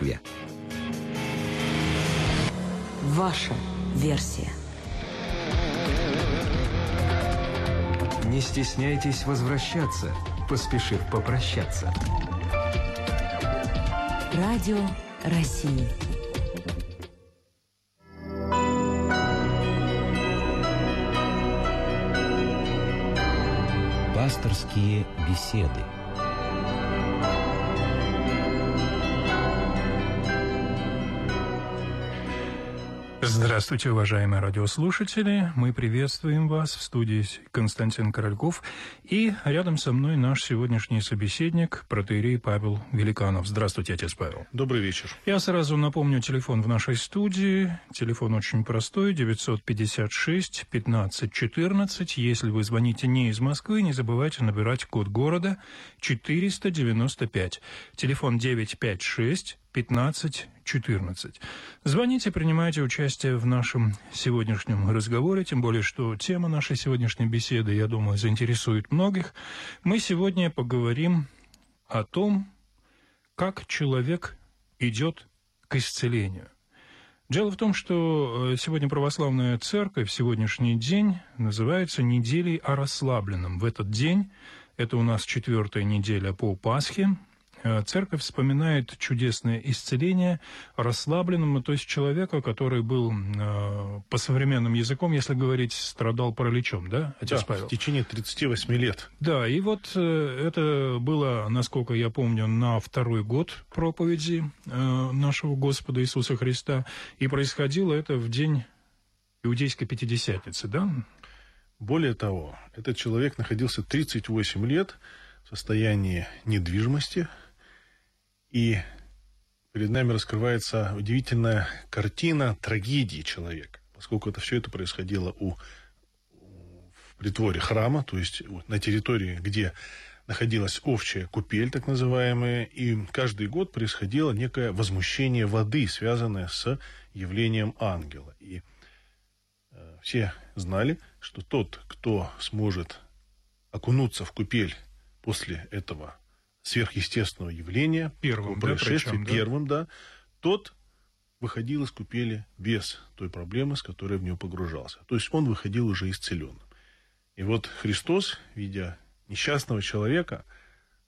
Москве. Ваша версия. Не стесняйтесь возвращаться, поспешив попрощаться. Радио России. Пасторские беседы. Здравствуйте, уважаемые радиослушатели. Мы приветствуем вас в студии Константин Корольков. И рядом со мной наш сегодняшний собеседник, протеерей Павел Великанов. Здравствуйте, отец Павел. Добрый вечер. Я сразу напомню телефон в нашей студии. Телефон очень простой, 956 15 14. Если вы звоните не из Москвы, не забывайте набирать код города 495. Телефон 956 15 14. Звоните, принимайте участие в нашем сегодняшнем разговоре, тем более, что тема нашей сегодняшней беседы, я думаю, заинтересует многих. Мы сегодня поговорим о том, как человек идет к исцелению. Дело в том, что э, сегодня православная церковь сегодняшний день называется неделей о расслабленном. В этот день, это у нас четвертая неделя по Пасхе, церковь вспоминает чудесное исцеление расслабленному, то есть человека, который был, э, по современным языком, если говорить, страдал параличом, да, отец да, Павел? в течение 38 лет. Да, и вот э, это было, насколько я помню, на второй год проповеди нашего Господа Иисуса Христа, и происходило это в день Иудейской Пятидесятницы, да? Более того, этот человек находился 38 лет в состоянии недвижимости – и перед нами раскрывается удивительная картина трагедии человека, поскольку это все это происходило у, в притворе храма, то есть на территории, где находилась овчая купель, так называемая, и каждый год происходило некое возмущение воды, связанное с явлением ангела. И э, все знали, что тот, кто сможет окунуться в купель после этого сверхъестественного явления, первым, происшествия, да, причем, первым, да, тот выходил из купели без той проблемы, с которой в него погружался. То есть он выходил уже исцеленным. И вот Христос, видя несчастного человека,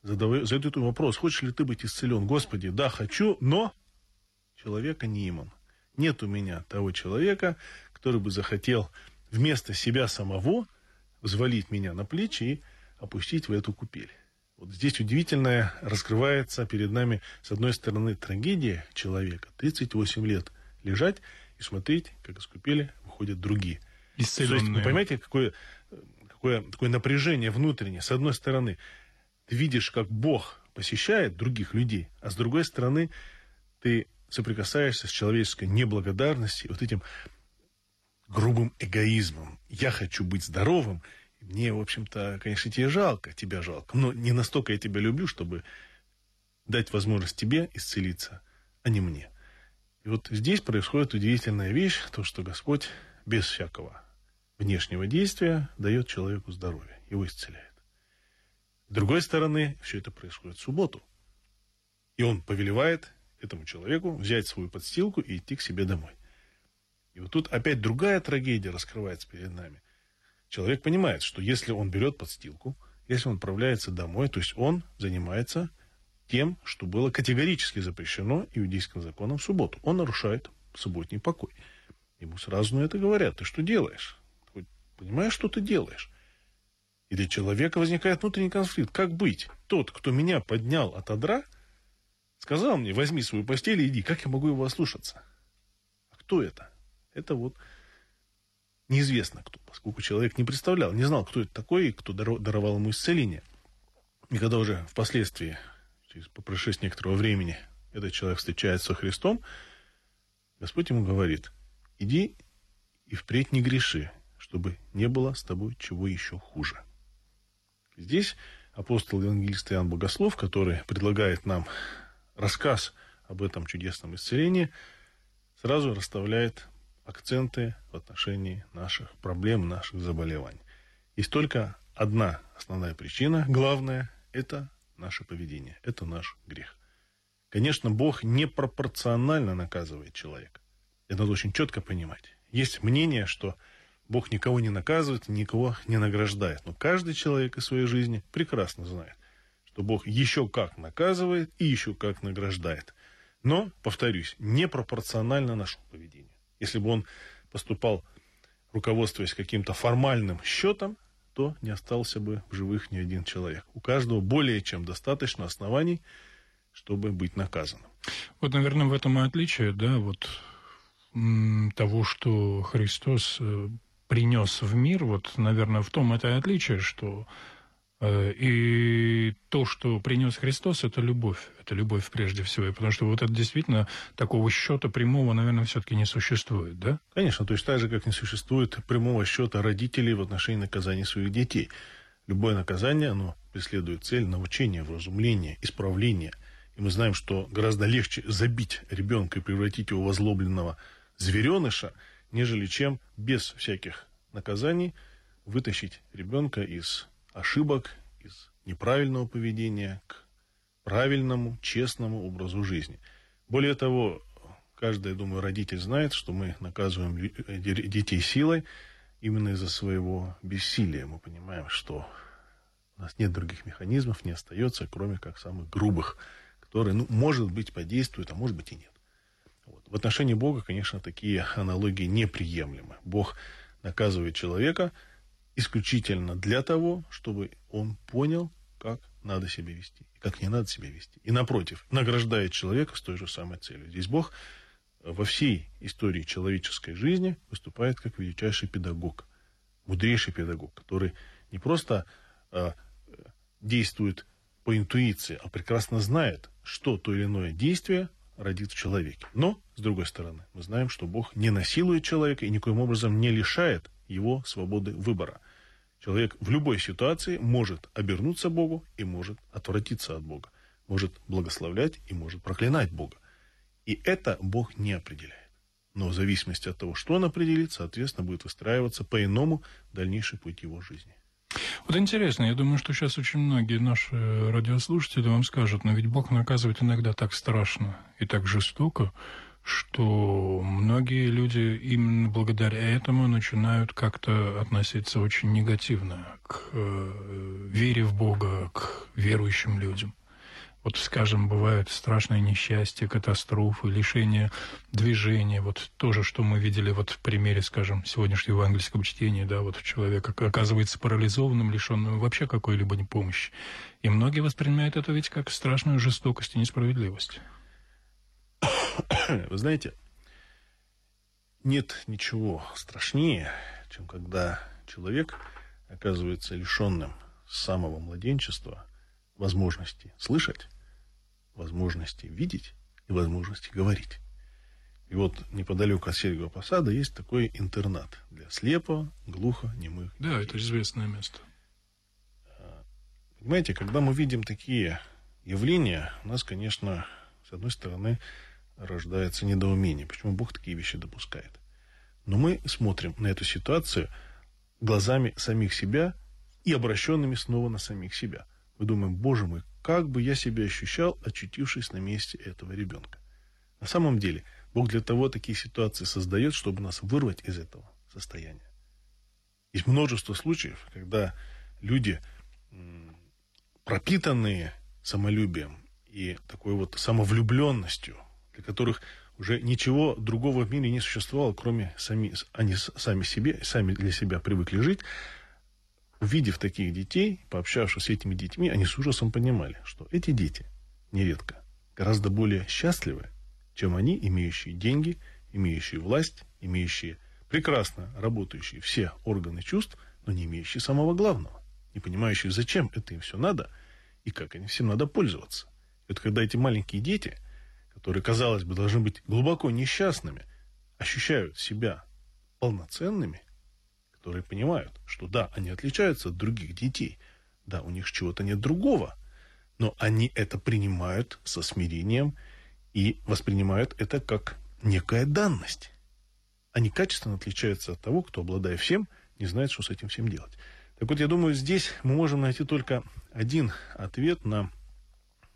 задает, задает ему вопрос, хочешь ли ты быть исцелен? Господи, да, хочу, но человека не имам. Нет у меня того человека, который бы захотел вместо себя самого взвалить меня на плечи и опустить в эту купель. Вот здесь удивительное раскрывается перед нами, с одной стороны, трагедия человека. 38 лет лежать и смотреть, как из купели выходят другие. Исцеленные. То есть, вы понимаете, какое, какое, какое напряжение внутреннее. С одной стороны, ты видишь, как Бог посещает других людей, а с другой стороны, ты соприкасаешься с человеческой неблагодарностью, вот этим грубым эгоизмом. Я хочу быть здоровым, мне, в общем-то, конечно, тебе жалко, тебя жалко, но не настолько я тебя люблю, чтобы дать возможность тебе исцелиться, а не мне. И вот здесь происходит удивительная вещь, то, что Господь без всякого внешнего действия дает человеку здоровье, его исцеляет. С другой стороны, все это происходит в субботу. И он повелевает этому человеку взять свою подстилку и идти к себе домой. И вот тут опять другая трагедия раскрывается перед нами – человек понимает, что если он берет подстилку, если он отправляется домой, то есть он занимается тем, что было категорически запрещено иудейским законом в субботу. Он нарушает субботний покой. Ему сразу на это говорят, ты что делаешь? Ты понимаешь, что ты делаешь? И для человека возникает внутренний конфликт. Как быть? Тот, кто меня поднял от одра, сказал мне, возьми свою постель и иди. Как я могу его ослушаться? А кто это? Это вот неизвестно кто, поскольку человек не представлял, не знал, кто это такой и кто даровал ему исцеление. И когда уже впоследствии, через, по прошествии некоторого времени, этот человек встречается со Христом, Господь ему говорит, иди и впредь не греши, чтобы не было с тобой чего еще хуже. Здесь апостол евангелист Иоанн Богослов, который предлагает нам рассказ об этом чудесном исцелении, сразу расставляет акценты в отношении наших проблем, наших заболеваний. Есть только одна основная причина, главная, это наше поведение, это наш грех. Конечно, Бог непропорционально наказывает человека. Это надо очень четко понимать. Есть мнение, что Бог никого не наказывает, никого не награждает. Но каждый человек из своей жизни прекрасно знает, что Бог еще как наказывает и еще как награждает. Но, повторюсь, непропорционально нашему поведению. Если бы он поступал, руководствуясь каким-то формальным счетом, то не остался бы в живых ни один человек. У каждого более чем достаточно оснований, чтобы быть наказанным. Вот, наверное, в этом и отличие, да, вот того, что Христос э, принес в мир, вот, наверное, в том это и отличие, что и то, что принес Христос, это любовь. Это любовь прежде всего. Потому что вот это действительно такого счета прямого, наверное, все-таки не существует, да? Конечно, то есть так же, как не существует прямого счета родителей в отношении наказания своих детей. Любое наказание, оно преследует цель научения, вразумления, исправления. И мы знаем, что гораздо легче забить ребенка и превратить его в возлобленного звереныша, нежели чем без всяких наказаний вытащить ребенка из ошибок, из неправильного поведения к правильному, честному образу жизни. Более того, каждый, я думаю, родитель знает, что мы наказываем э, детей силой именно из-за своего бессилия. Мы понимаем, что у нас нет других механизмов, не остается, кроме как самых грубых, которые, ну, может быть, подействуют, а может быть и нет. Вот. В отношении Бога, конечно, такие аналогии неприемлемы. Бог наказывает человека – исключительно для того, чтобы он понял, как надо себя вести, и как не надо себя вести. И напротив, награждает человека с той же самой целью. Здесь Бог во всей истории человеческой жизни выступает как величайший педагог, мудрейший педагог, который не просто э, действует по интуиции, а прекрасно знает, что то или иное действие родит в человеке. Но, с другой стороны, мы знаем, что Бог не насилует человека и никоим образом не лишает его свободы выбора. Человек в любой ситуации может обернуться Богу и может отвратиться от Бога. Может благословлять и может проклинать Бога. И это Бог не определяет. Но в зависимости от того, что он определит, соответственно, будет выстраиваться по-иному дальнейший путь его жизни. Вот интересно, я думаю, что сейчас очень многие наши радиослушатели вам скажут, но ведь Бог наказывает иногда так страшно и так жестоко, что многие люди именно благодаря этому начинают как-то относиться очень негативно к э, вере в Бога, к верующим людям. Вот, скажем, бывают страшные несчастья, катастрофы, лишение движения. Вот тоже, что мы видели вот в примере, скажем, сегодняшнего евангельского чтения, да, вот человек оказывается парализованным, лишенным вообще какой-либо помощи. И многие воспринимают это ведь как страшную жестокость и несправедливость. Вы знаете, нет ничего страшнее, чем когда человек оказывается лишенным с самого младенчества возможности слышать, возможности видеть и возможности говорить. И вот неподалеку от Сергиева Посада есть такой интернат для слепо, глухо, немых. Да, это известное место. Понимаете, когда мы видим такие явления, у нас, конечно, с одной стороны, рождается недоумение, почему Бог такие вещи допускает. Но мы смотрим на эту ситуацию глазами самих себя и обращенными снова на самих себя. Мы думаем, боже мой, как бы я себя ощущал, очутившись на месте этого ребенка. На самом деле, Бог для того такие ситуации создает, чтобы нас вырвать из этого состояния. Есть множество случаев, когда люди, пропитанные самолюбием и такой вот самовлюбленностью, для которых уже ничего другого в мире не существовало, кроме сами, они сами себе, сами для себя привыкли жить. Увидев таких детей, пообщавшись с этими детьми, они с ужасом понимали, что эти дети нередко гораздо более счастливы, чем они, имеющие деньги, имеющие власть, имеющие прекрасно работающие все органы чувств, но не имеющие самого главного, не понимающие, зачем это им все надо и как им всем надо пользоваться. И вот когда эти маленькие дети – которые, казалось бы, должны быть глубоко несчастными, ощущают себя полноценными, которые понимают, что да, они отличаются от других детей, да, у них чего-то нет другого, но они это принимают со смирением и воспринимают это как некая данность. Они качественно отличаются от того, кто, обладая всем, не знает, что с этим всем делать. Так вот, я думаю, здесь мы можем найти только один ответ на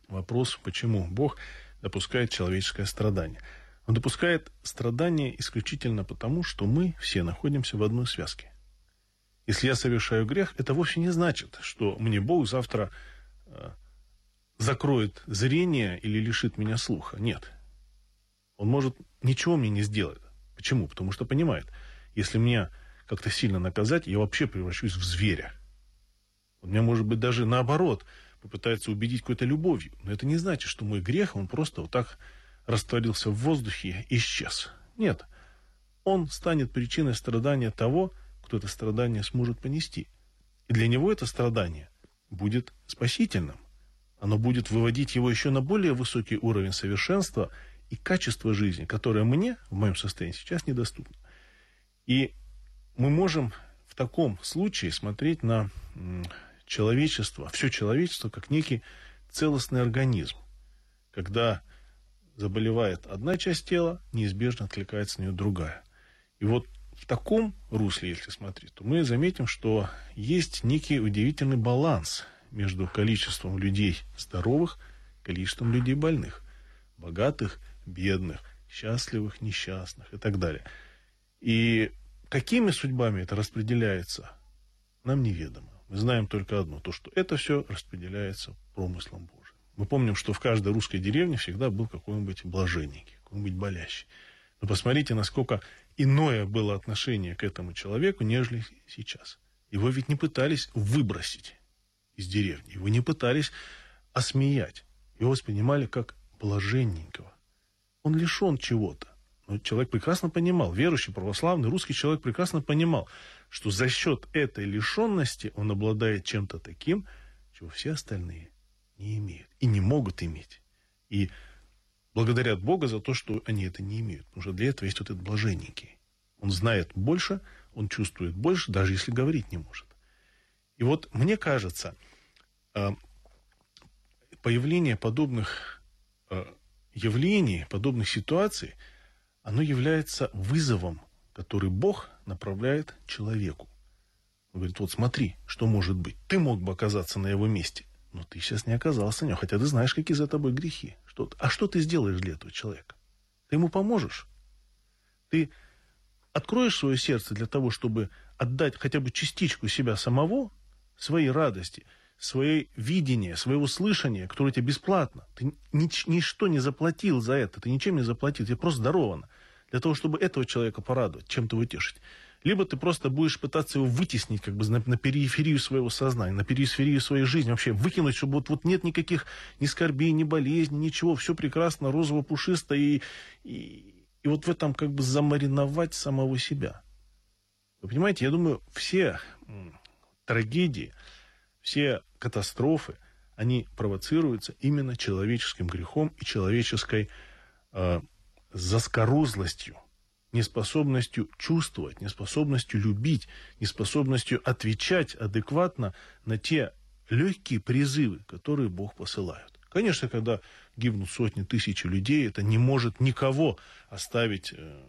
вопрос, почему Бог допускает человеческое страдание. Он допускает страдание исключительно потому, что мы все находимся в одной связке. Если я совершаю грех, это вовсе не значит, что мне Бог завтра э, закроет зрение или лишит меня слуха. Нет. Он может ничего мне не сделать. Почему? Потому что понимает, если меня как-то сильно наказать, я вообще превращусь в зверя. Он меня, может быть, даже наоборот попытается убедить какой-то любовью. Но это не значит, что мой грех, он просто вот так растворился в воздухе и исчез. Нет. Он станет причиной страдания того, кто это страдание сможет понести. И для него это страдание будет спасительным. Оно будет выводить его еще на более высокий уровень совершенства и качества жизни, которое мне, в моем состоянии, сейчас недоступно. И мы можем в таком случае смотреть на человечество, все человечество, как некий целостный организм. Когда заболевает одна часть тела, неизбежно откликается на нее другая. И вот в таком русле, если смотреть, то мы заметим, что есть некий удивительный баланс между количеством людей здоровых, количеством людей больных, богатых, бедных, счастливых, несчастных и так далее. И какими судьбами это распределяется, нам неведомо. Мы знаем только одно, то, что это все распределяется промыслом Божьим. Мы помним, что в каждой русской деревне всегда был какой-нибудь блаженники, какой-нибудь болящий. Но посмотрите, насколько иное было отношение к этому человеку, нежели сейчас. Его ведь не пытались выбросить из деревни, его не пытались осмеять. Его воспринимали как блаженненького. Он лишен чего-то. Но человек прекрасно понимал, верующий, православный, русский человек прекрасно понимал, что за счет этой лишенности он обладает чем-то таким, чего все остальные не имеют и не могут иметь. И благодарят Бога за то, что они это не имеют. Потому что для этого есть вот этот блаженненький. Он знает больше, он чувствует больше, даже если говорить не может. И вот мне кажется, э, появление подобных э, явлений, подобных ситуаций – оно является вызовом, который Бог направляет человеку. Он говорит, вот смотри, что может быть. Ты мог бы оказаться на его месте, но ты сейчас не оказался на нем, хотя ты знаешь, какие за тобой грехи. Что, а что ты сделаешь для этого человека? Ты ему поможешь? Ты откроешь свое сердце для того, чтобы отдать хотя бы частичку себя самого, своей радости, свое видение, своего слышания, которое тебе бесплатно. Ты ни, ничто не заплатил за это, ты ничем не заплатил, тебе просто даровано для того, чтобы этого человека порадовать, чем-то утешить. Либо ты просто будешь пытаться его вытеснить как бы на, на периферию своего сознания, на периферию своей жизни, вообще выкинуть, чтобы вот, вот нет никаких ни скорбей, ни болезней, ничего, все прекрасно, розово-пушисто, и, и, и вот в этом как бы замариновать самого себя. Вы понимаете, я думаю, все трагедии, все катастрофы, они провоцируются именно человеческим грехом и человеческой э, заскорузлостью, неспособностью чувствовать, неспособностью любить, неспособностью отвечать адекватно на те легкие призывы, которые Бог посылает. Конечно, когда гибнут сотни тысяч людей, это не может никого оставить э,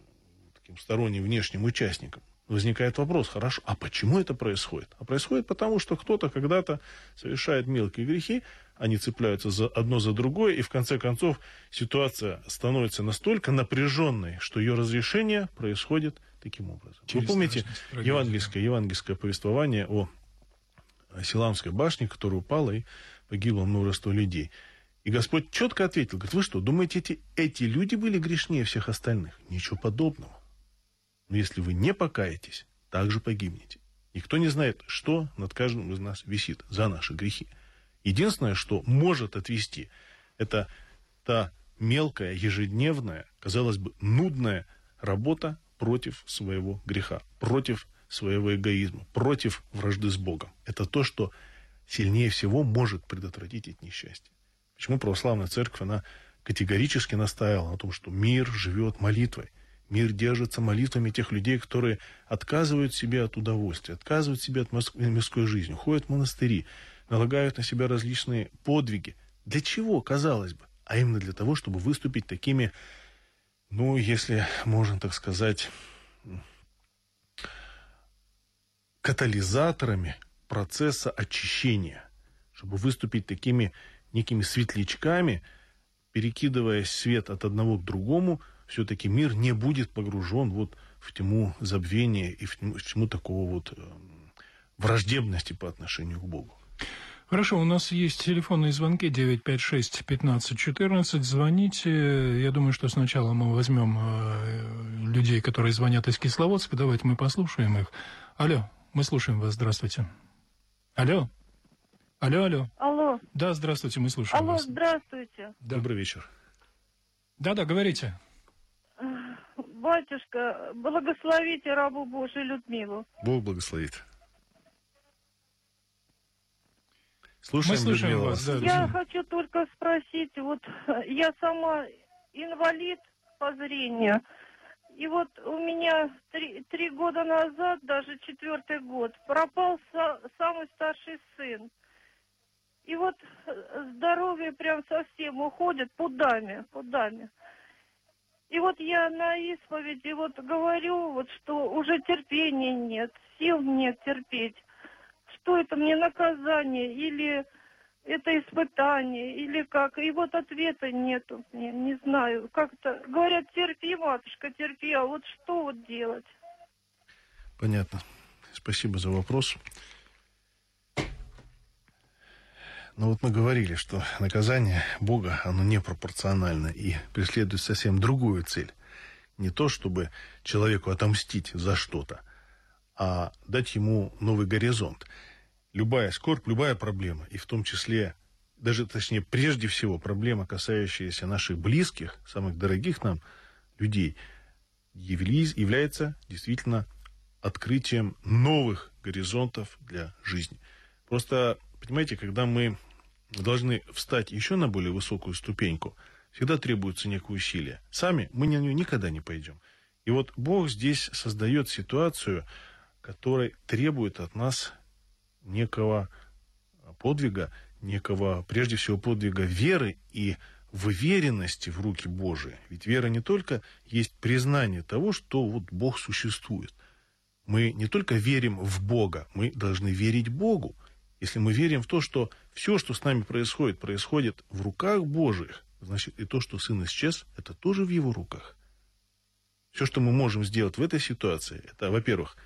таким сторонним внешним участником возникает вопрос, хорошо, а почему это происходит? А происходит потому, что кто-то когда-то совершает мелкие грехи, они цепляются за одно за другое, и в конце концов ситуация становится настолько напряженной, что ее разрешение происходит таким образом. Через Вы помните евангельское, евангельское повествование о Силамской башне, которая упала и погибло множество людей. И Господь четко ответил, говорит, вы что, думаете, эти, эти люди были грешнее всех остальных? Ничего подобного. Но если вы не покаетесь, также погибнете. Никто не знает, что над каждым из нас висит за наши грехи. Единственное, что может отвести, это та мелкая, ежедневная, казалось бы, нудная работа против своего греха, против своего эгоизма, против вражды с Богом. Это то, что сильнее всего может предотвратить эти несчастья. Почему православная церковь, она категорически настаивала на том, что мир живет молитвой. Мир держится молитвами тех людей, которые отказывают себе от удовольствия, отказывают себе от мирской жизни, ходят в монастыри, налагают на себя различные подвиги. Для чего, казалось бы? А именно для того, чтобы выступить такими, ну, если можно так сказать, катализаторами процесса очищения, чтобы выступить такими некими светлячками – перекидывая свет от одного к другому, все-таки мир не будет погружен вот в тьму забвения и в тьму, в тьму такого вот э, враждебности по отношению к Богу. Хорошо, у нас есть телефонные звонки 956-1514. Звоните. Я думаю, что сначала мы возьмем э, людей, которые звонят из Кисловодска. Давайте мы послушаем их. Алло, мы слушаем вас. Здравствуйте. Алло. Алло, алло. Алло. Да, здравствуйте, мы слушаем Алло, вас. здравствуйте. Да. Добрый вечер. Да-да, говорите. Батюшка, благословите рабу Божию Людмилу. Бог благословит. Мы Слушаем, слушаем Людмила, вас, да. Я Людмила. хочу только спросить, вот я сама инвалид по зрению, и вот у меня три, три года назад, даже четвертый год, пропал са- самый старший сын. И вот э, здоровье прям совсем уходит пудами, пудами. И вот я на исповеди вот говорю, вот что уже терпения нет, сил нет терпеть. Что это мне наказание или это испытание или как? И вот ответа нету, мне не знаю. Как-то говорят, терпи, матушка, терпи, а вот что вот делать? Понятно. Спасибо за вопрос. Но вот мы говорили, что наказание Бога, оно непропорционально и преследует совсем другую цель. Не то, чтобы человеку отомстить за что-то, а дать ему новый горизонт. Любая скорбь, любая проблема, и в том числе, даже точнее, прежде всего, проблема, касающаяся наших близких, самых дорогих нам людей, является действительно открытием новых горизонтов для жизни. Просто, понимаете, когда мы должны встать еще на более высокую ступеньку, всегда требуется некое усилие. Сами мы на нее никогда не пойдем. И вот Бог здесь создает ситуацию, которая требует от нас некого подвига, некого, прежде всего, подвига веры и выверенности в руки Божии. Ведь вера не только есть признание того, что вот Бог существует. Мы не только верим в Бога, мы должны верить Богу. Если мы верим в то, что все, что с нами происходит, происходит в руках Божьих, значит и то, что Сын исчез, это тоже в Его руках. Все, что мы можем сделать в этой ситуации, это, во-первых,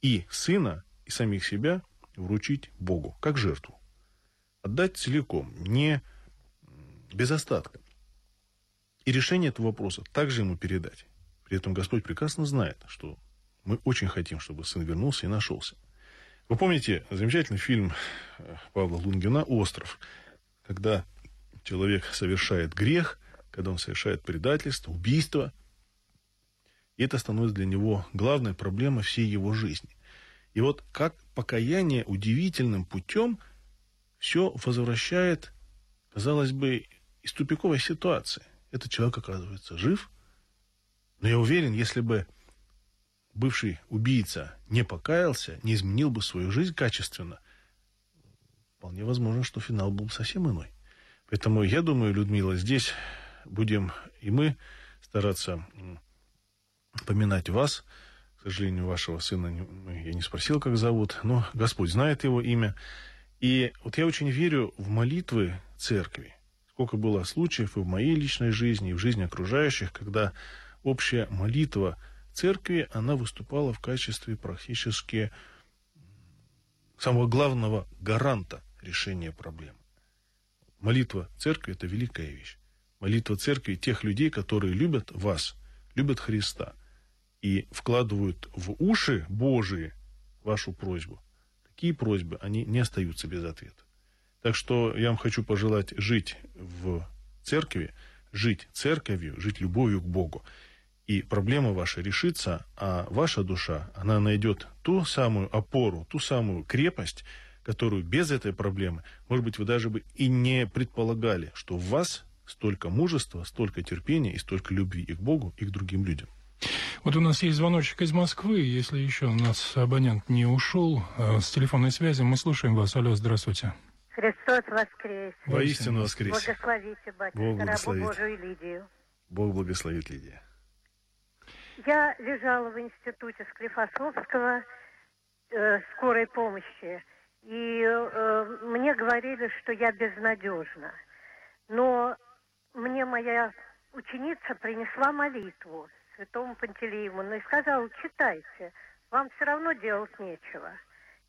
и Сына, и самих себя вручить Богу, как жертву. Отдать целиком, не без остатка. И решение этого вопроса также ему передать. При этом Господь прекрасно знает, что мы очень хотим, чтобы сын вернулся и нашелся. Вы помните замечательный фильм э, Павла Лунгина «Остров», когда человек совершает грех, когда он совершает предательство, убийство, и это становится для него главной проблемой всей его жизни. И вот как покаяние удивительным путем все возвращает, казалось бы, из тупиковой ситуации. Этот человек оказывается жив, но я уверен, если бы бывший убийца не покаялся, не изменил бы свою жизнь качественно, вполне возможно, что финал был бы совсем иной. Поэтому я думаю, Людмила, здесь будем и мы стараться поминать вас. К сожалению, вашего сына мы- я не спросил, как зовут, но Господь знает его имя. И вот я очень верю в молитвы церкви. Сколько было случаев и в моей личной жизни, и в жизни окружающих, когда общая молитва церкви, она выступала в качестве практически самого главного гаранта решения проблем. Молитва церкви – это великая вещь. Молитва церкви тех людей, которые любят вас, любят Христа и вкладывают в уши Божии вашу просьбу. Такие просьбы, они не остаются без ответа. Так что я вам хочу пожелать жить в церкви, жить церковью, жить любовью к Богу. И проблема ваша решится, а ваша душа, она найдет ту самую опору, ту самую крепость, которую без этой проблемы, может быть, вы даже бы и не предполагали, что в вас столько мужества, столько терпения и столько любви и к Богу, и к другим людям. Вот у нас есть звоночек из Москвы. Если еще у нас абонент не ушел э, с телефонной связи, мы слушаем вас. Алло, здравствуйте. Христос воскрес! Воистину воскрес. Благословите, батюшка, Бог рабу благословит. Божию Лидию. Бог благословит Лидия. Я лежала в институте Склифосовского э, скорой помощи, и э, мне говорили, что я безнадежна. Но мне моя ученица принесла молитву святому Пантелеимону и сказала, читайте, вам все равно делать нечего.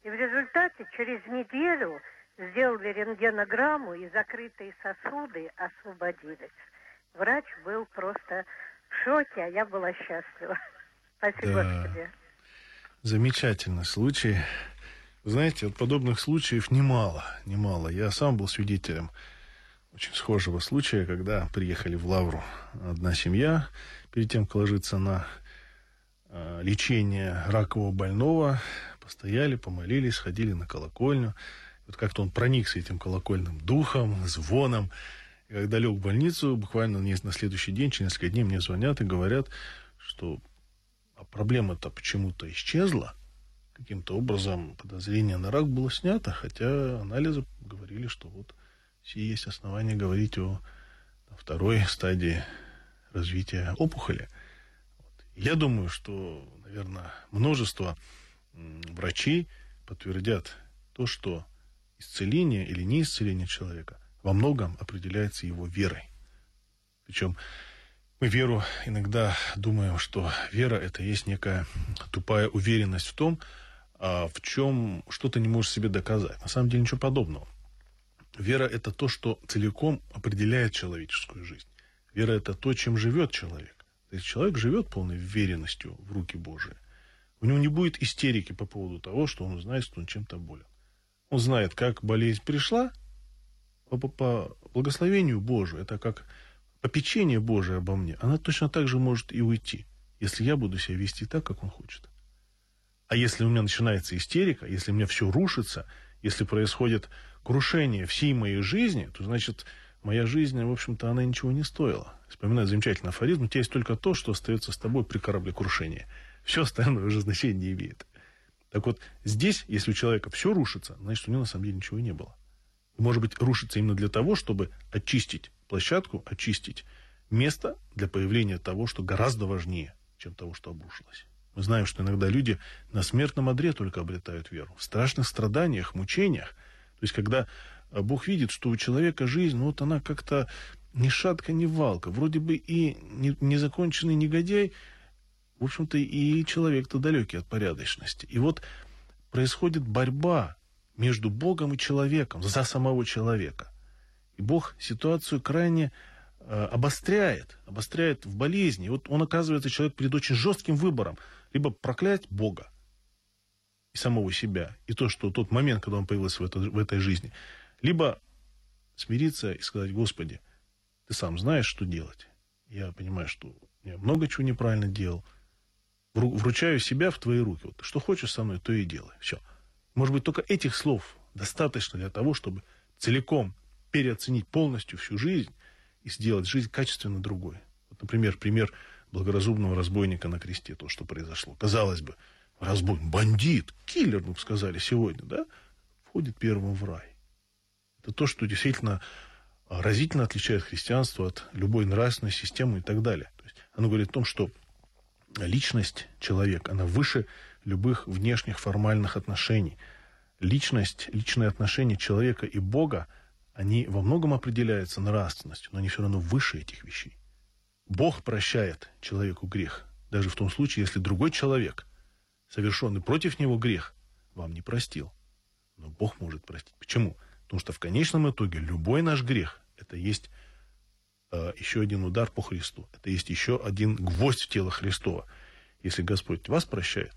И в результате через неделю сделали рентгенограмму, и закрытые сосуды освободились. Врач был просто в шоке, а я была счастлива. Спасибо Да. тебе. Замечательный случай. Знаете, вот подобных случаев немало, немало. Я сам был свидетелем очень схожего случая, когда приехали в Лавру одна семья, перед тем, как ложиться на э, лечение ракового больного, постояли, помолились, сходили на колокольню. Вот как-то он проникся этим колокольным духом, звоном. Когда лег в больницу, буквально на следующий день, через несколько дней мне звонят и говорят, что а проблема-то почему-то исчезла. Каким-то образом подозрение на рак было снято, хотя анализы говорили, что вот все есть основания говорить о второй стадии развития опухоли. Я думаю, что, наверное, множество врачей подтвердят то, что исцеление или не исцеление человека во многом определяется его верой. Причем мы веру иногда думаем, что вера это есть некая тупая уверенность в том, а, в чем что-то не можешь себе доказать. На самом деле ничего подобного. Вера это то, что целиком определяет человеческую жизнь. Вера это то, чем живет человек. Если человек живет полной веренностью в руки Божии, у него не будет истерики по поводу того, что он узнает, что он чем-то болен. Он знает, как болезнь пришла, по, по- благословению Божию, это как попечение Божие обо мне, она точно так же может и уйти, если я буду себя вести так, как он хочет. А если у меня начинается истерика, если у меня все рушится, если происходит крушение всей моей жизни, то значит моя жизнь, в общем-то, она ничего не стоила. Вспоминаю замечательный афоризм, у тебя есть только то, что остается с тобой при кораблекрушении. Все остальное уже значения не имеет. Так вот, здесь, если у человека все рушится, значит, у него на самом деле ничего и не было. Может быть, рушится именно для того, чтобы очистить площадку, очистить место для появления того, что гораздо важнее, чем того, что обрушилось. Мы знаем, что иногда люди на смертном одре только обретают веру. В страшных страданиях, мучениях. То есть, когда э, Бог видит, что у человека жизнь, ну вот она как-то ни шатка, ни валка. Вроде бы и не- незаконченный негодяй, в общем-то, и человек-то далекий от порядочности. И вот происходит борьба между Богом и человеком, за самого человека. И Бог ситуацию крайне э, обостряет, обостряет в болезни. Вот он оказывается человек перед очень жестким выбором. Либо проклять Бога и самого себя, и то, что тот момент, когда он появился в, это- в этой жизни, либо смириться и сказать, Господи, ты сам знаешь, что делать. Я понимаю, что я много чего неправильно делал. Вру- Вручаю себя в твои руки. Вот что хочешь со мной, то и делай. Все. Может быть, только этих слов достаточно для того, чтобы целиком переоценить полностью всю жизнь и сделать жизнь качественно другой. Вот, например, пример благоразумного разбойника на кресте, то, что произошло. Казалось бы, разбойник, бандит, киллер, мы бы сказали сегодня, да, входит первым в рай. Это то, что действительно а, разительно отличает христианство от любой нравственной системы и так далее. То есть оно говорит о том, что личность человека, она выше любых внешних формальных отношений. Личность, личные отношения человека и Бога, они во многом определяются нравственностью, но они все равно выше этих вещей. Бог прощает человеку грех, даже в том случае, если другой человек, совершенный против него грех, вам не простил. Но Бог может простить. Почему? Потому что в конечном итоге любой наш грех – это есть э, еще один удар по Христу. Это есть еще один гвоздь в тело Христова. Если Господь вас прощает,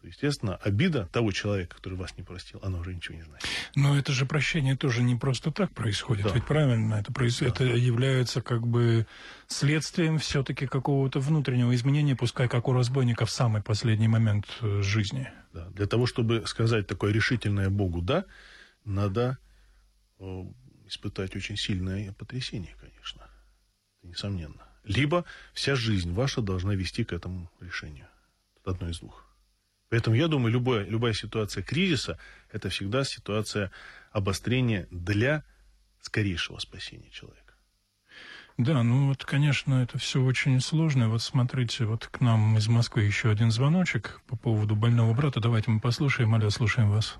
то, естественно, обида того человека, который вас не простил, она уже ничего не знает. Но это же прощение тоже не просто так происходит, Да. ведь правильно? Это, проис- это является как бы следствием все-таки какого-то внутреннего изменения, пускай как у разбойника в самый последний момент э, жизни. Да. Для того, чтобы сказать такое решительное Богу «да», надо э, испытать очень сильное потрясение, конечно. Это несомненно. Либо вся жизнь ваша должна вести к этому решению. Одно из двух. Поэтому я думаю, любая, любая ситуация кризиса – это всегда ситуация обострения для скорейшего спасения человека. Да, ну вот, конечно, это все очень сложно. Вот смотрите, вот к нам из Москвы еще один звоночек по поводу больного брата. Давайте мы послушаем. Аля, слушаем вас.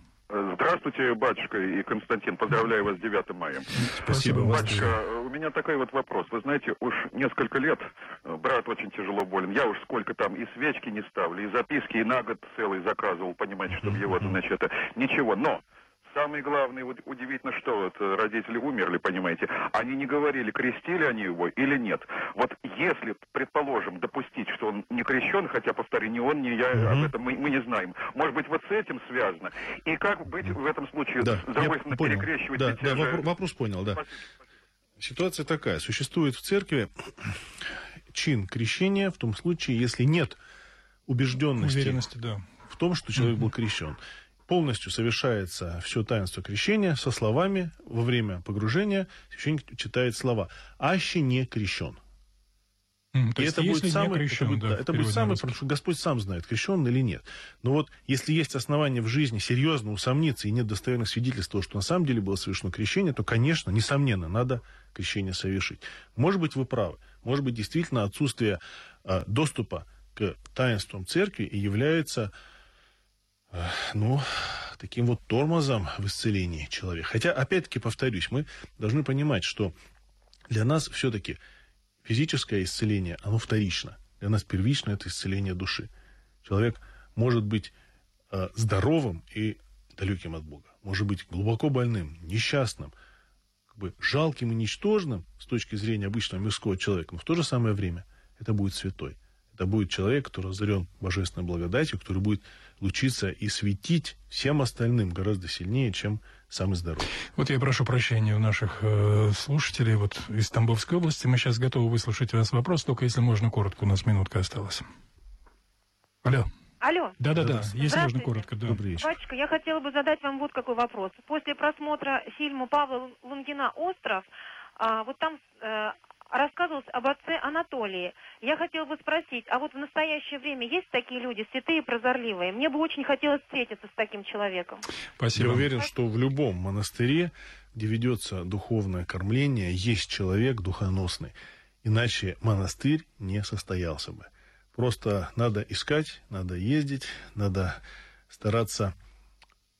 Здравствуйте. Батюшка и Константин. Поздравляю вас с 9 мая. Спасибо. Батюшка, э, у меня такой вот вопрос. Вы знаете, уж несколько лет э, брат очень тяжело болен. Я уж сколько там и свечки не ставлю, и записки, и на год целый заказывал, понимаете, чтобы его, значит, это... Ничего, но Самое главное, вот удивительно, что вот э, родители умерли, понимаете, они не говорили, крестили они его или нет. Вот если, предположим, допустить, что он не крещен, хотя, повторю, ни он, ни я Мгм. об этом мы, мы не знаем. Может быть, вот с этим связано. И как быть в этом случае? Да, С другой я стороны, понял. перекрещивать Да, да, же- вопро- вопрос понял, да. Ситуация такая. Существует в церкви чин крещения в том случае, если нет убежденности Уверенности, да. в том, что человек был крещен. Полностью совершается все таинство крещения со словами во время погружения священник читает слова «аще не крещен». То И это будет самый, это крещен, будет, да, это будет самый, потому что Господь сам знает, крещен или нет. Но вот если есть основания в жизни серьезно усомниться и нет достоверных свидетельств того, что на самом деле было совершено крещение, то, конечно, несомненно, надо крещение совершить. Может быть, вы правы. Может быть, действительно отсутствие э, доступа к таинствам церкви и является, ну, таким вот тормозом в исцелении человека. Хотя, опять-таки, повторюсь, мы должны понимать, что для нас все-таки физическое исцеление, оно вторично. Для нас первично это исцеление души. Человек может быть э, здоровым и далеким от Бога. Может быть глубоко больным, несчастным, как бы жалким и ничтожным с точки зрения обычного мирского человека. Но в то же самое время это будет святой. Это будет человек, который озарен божественной благодатью, который будет лучиться и светить всем остальным гораздо сильнее, чем самый здоровый. Вот я прошу прощения у наших э, слушателей вот из Тамбовской области. Мы сейчас готовы выслушать вас вопрос, только если можно коротко, у нас минутка осталась. Алло. Алло. Да-да-да, Да-да. если можно коротко, да. Добрый вечер. Батюшка, я хотела бы задать вам вот какой вопрос. После просмотра фильма Павла Лунгина «Остров», а, вот там э, рассказывалось об отце Анатолии. Я хотела бы спросить, а вот в настоящее время есть такие люди, святые, прозорливые? Мне бы очень хотелось встретиться с таким человеком. Спасибо. Я уверен, что в любом монастыре, где ведется духовное кормление, есть человек духоносный. Иначе монастырь не состоялся бы. Просто надо искать, надо ездить, надо стараться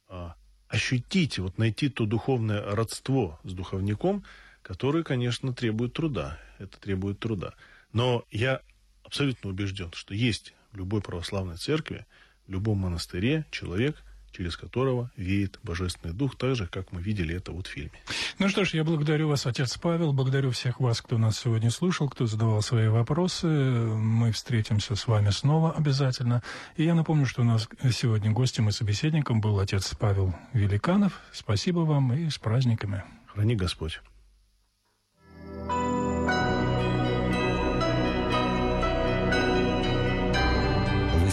а, ощутить, вот найти то духовное родство с духовником, которое, конечно, требует труда. Это требует труда. Но я абсолютно убежден, что есть в любой православной церкви, в любом монастыре человек, через которого веет Божественный Дух, так же, как мы видели это вот в фильме. Ну что ж, я благодарю вас, отец Павел, благодарю всех вас, кто нас сегодня слушал, кто задавал свои вопросы. Мы встретимся с вами снова обязательно. И я напомню, что у нас сегодня гостем и собеседником был отец Павел Великанов. Спасибо вам и с праздниками. Храни Господь.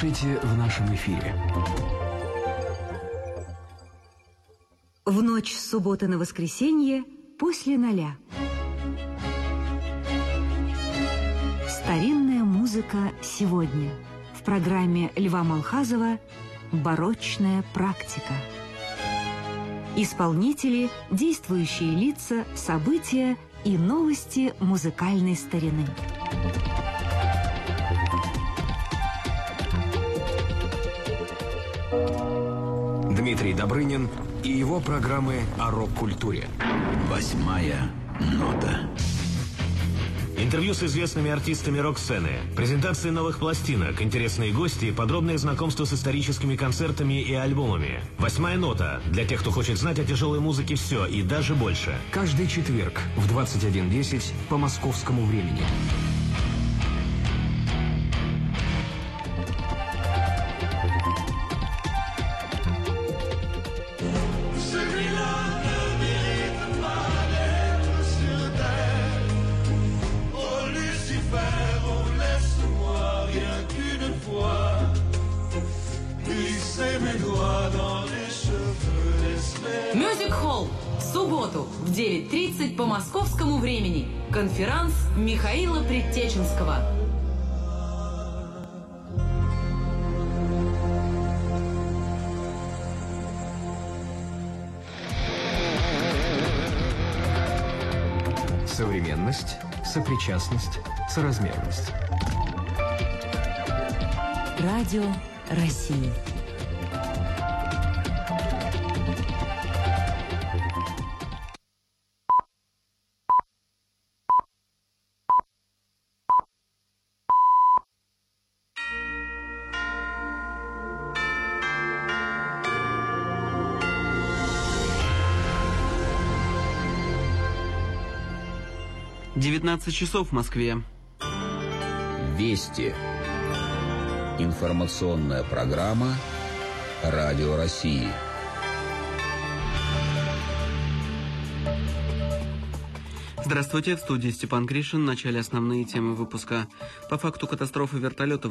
Слушайте в нашем эфире. В ночь с субботы на воскресенье после ноля. Старинная музыка сегодня. В программе Льва Малхазова «Барочная практика». Исполнители, действующие лица, события и новости музыкальной старины. Дмитрий Добрынин и его программы о рок-культуре. Восьмая нота. Интервью с известными артистами рок-сцены, презентации новых пластинок, интересные гости подробное знакомство с историческими концертами и альбомами. Восьмая нота. Для тех, кто хочет знать о тяжелой музыке все и даже больше. Каждый четверг в 21.10 по московскому времени. Современность, сопричастность, соразмерность. Радио России. Девятнадцать часов в Москве. Вести. Информационная программа Радио России. Здравствуйте, в студии Степан Гришин. В начале основные темы выпуска. По факту катастрофы вертолета